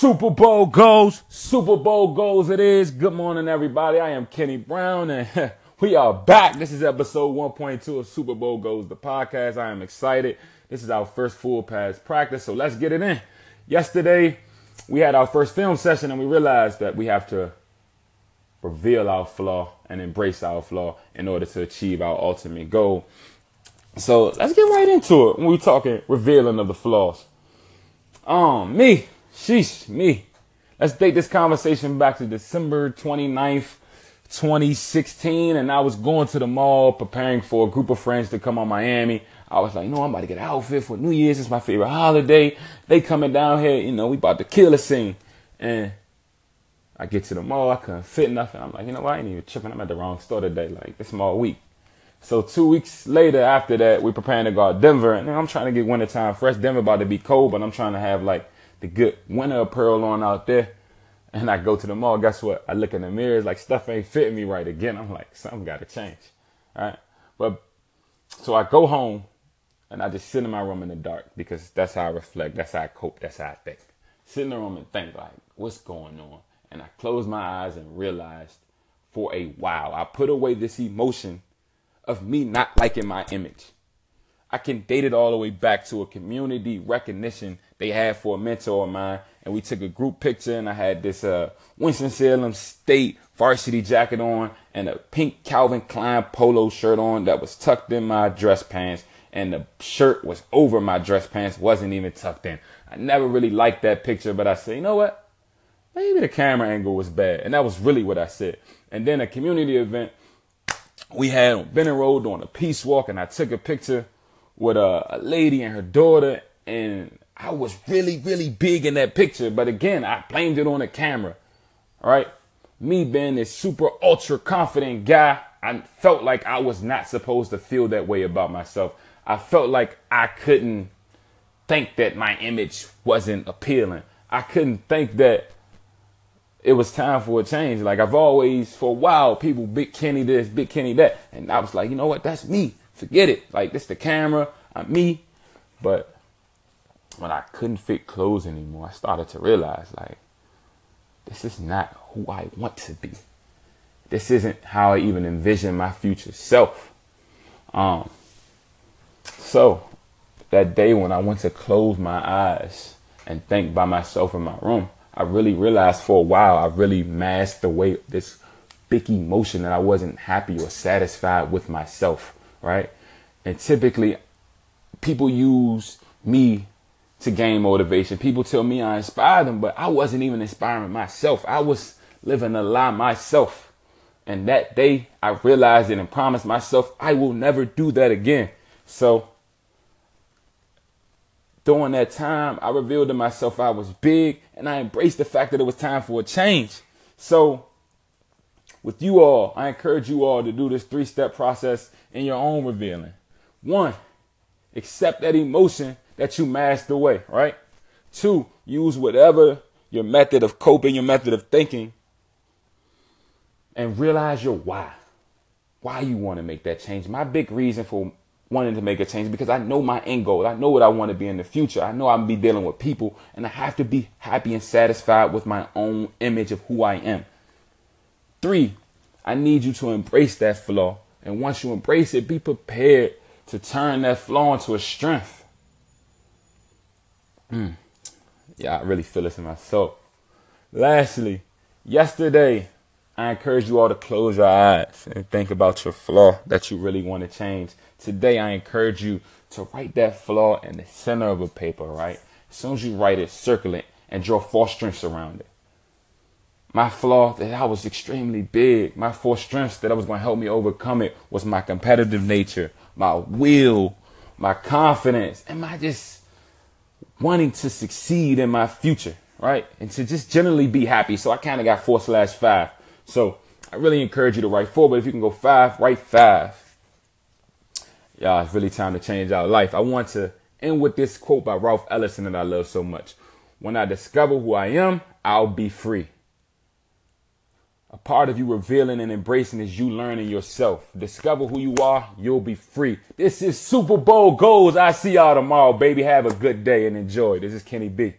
Super Bowl goals, Super Bowl goals it is. Good morning, everybody. I am Kenny Brown, and we are back. This is episode 1.2 of Super Bowl Goals, the podcast. I am excited. This is our first full pass practice, so let's get it in. Yesterday, we had our first film session, and we realized that we have to reveal our flaw and embrace our flaw in order to achieve our ultimate goal. So let's get right into it when we're talking revealing of the flaws. Um, me, sheesh, me. Let's date this conversation back to December 29th, 2016. And I was going to the mall preparing for a group of friends to come on Miami. I was like, you know, I'm about to get an outfit for New Year's. It's my favorite holiday. They coming down here, you know, we about to kill a scene. And I get to the mall, I couldn't fit nothing. I'm like, you know what? I ain't even tripping. I'm at the wrong store today. Like, this mall week. So two weeks later after that, we're preparing to go to Denver. And I'm trying to get wintertime fresh. Denver about to be cold, but I'm trying to have like the good winter apparel on out there. And I go to the mall. Guess what? I look in the mirrors like stuff ain't fitting me right again. I'm like, something got to change. All right. But so I go home and I just sit in my room in the dark because that's how I reflect. That's how I cope. That's how I think. Sit in the room and think like, what's going on? And I closed my eyes and realized for a while, I put away this emotion of me not liking my image. I can date it all the way back to a community recognition they had for a mentor of mine. And we took a group picture and I had this uh, Winston-Salem State varsity jacket on and a pink Calvin Klein polo shirt on that was tucked in my dress pants. And the shirt was over my dress pants, wasn't even tucked in. I never really liked that picture, but I said, you know what? Maybe the camera angle was bad. And that was really what I said. And then a community event we had on Benning Road doing a peace walk, and I took a picture with a, a lady and her daughter, and I was really, really big in that picture. But again, I blamed it on the camera. All right. Me being this super ultra confident guy, I felt like I was not supposed to feel that way about myself. I felt like I couldn't think that my image wasn't appealing. I couldn't think that it was time for a change. Like I've always, for a while, people big Kenny this, big Kenny that, and I was like, you know what? That's me. Forget it. Like this, the camera. I'm me. But when I couldn't fit clothes anymore, I started to realize like this is not who I want to be. This isn't how I even envision my future self. Um. So that day when I went to close my eyes and think by myself in my room I really realized for a while I really masked away this big emotion that I wasn't happy or satisfied with myself, right? And typically people use me to gain motivation. People tell me I inspire them, but I wasn't even inspiring myself. I was living a lie myself. And that day I realized it and promised myself I will never do that again. So during that time, I revealed to myself I was big and I embraced the fact that it was time for a change. So, with you all, I encourage you all to do this three step process in your own revealing. One, accept that emotion that you masked away, right? Two, use whatever your method of coping, your method of thinking, and realize your why. Why you want to make that change. My big reason for wanting to make a change because I know my end goal. I know what I want to be in the future. I know I'm be dealing with people and I have to be happy and satisfied with my own image of who I am. Three, I need you to embrace that flaw. And once you embrace it, be prepared to turn that flaw into a strength. Mm. Yeah, I really feel this in my soul. Lastly, yesterday, I encourage you all to close your eyes and think about your flaw that you really want to change. Today, I encourage you to write that flaw in the center of a paper, right? As soon as you write it, circle it and draw four strengths around it. My flaw that I was extremely big, my four strengths that I was going to help me overcome it was my competitive nature, my will, my confidence, and my just wanting to succeed in my future, right? And to just generally be happy. So I kind of got four slash five. So I really encourage you to write four, but if you can go five, write five y'all, it's really time to change our life. I want to end with this quote by Ralph Ellison that I love so much. When I discover who I am, I'll be free. A part of you revealing and embracing is you learning yourself. Discover who you are, you'll be free. This is Super Bowl goals. I see y'all tomorrow, baby. Have a good day and enjoy. This is Kenny B.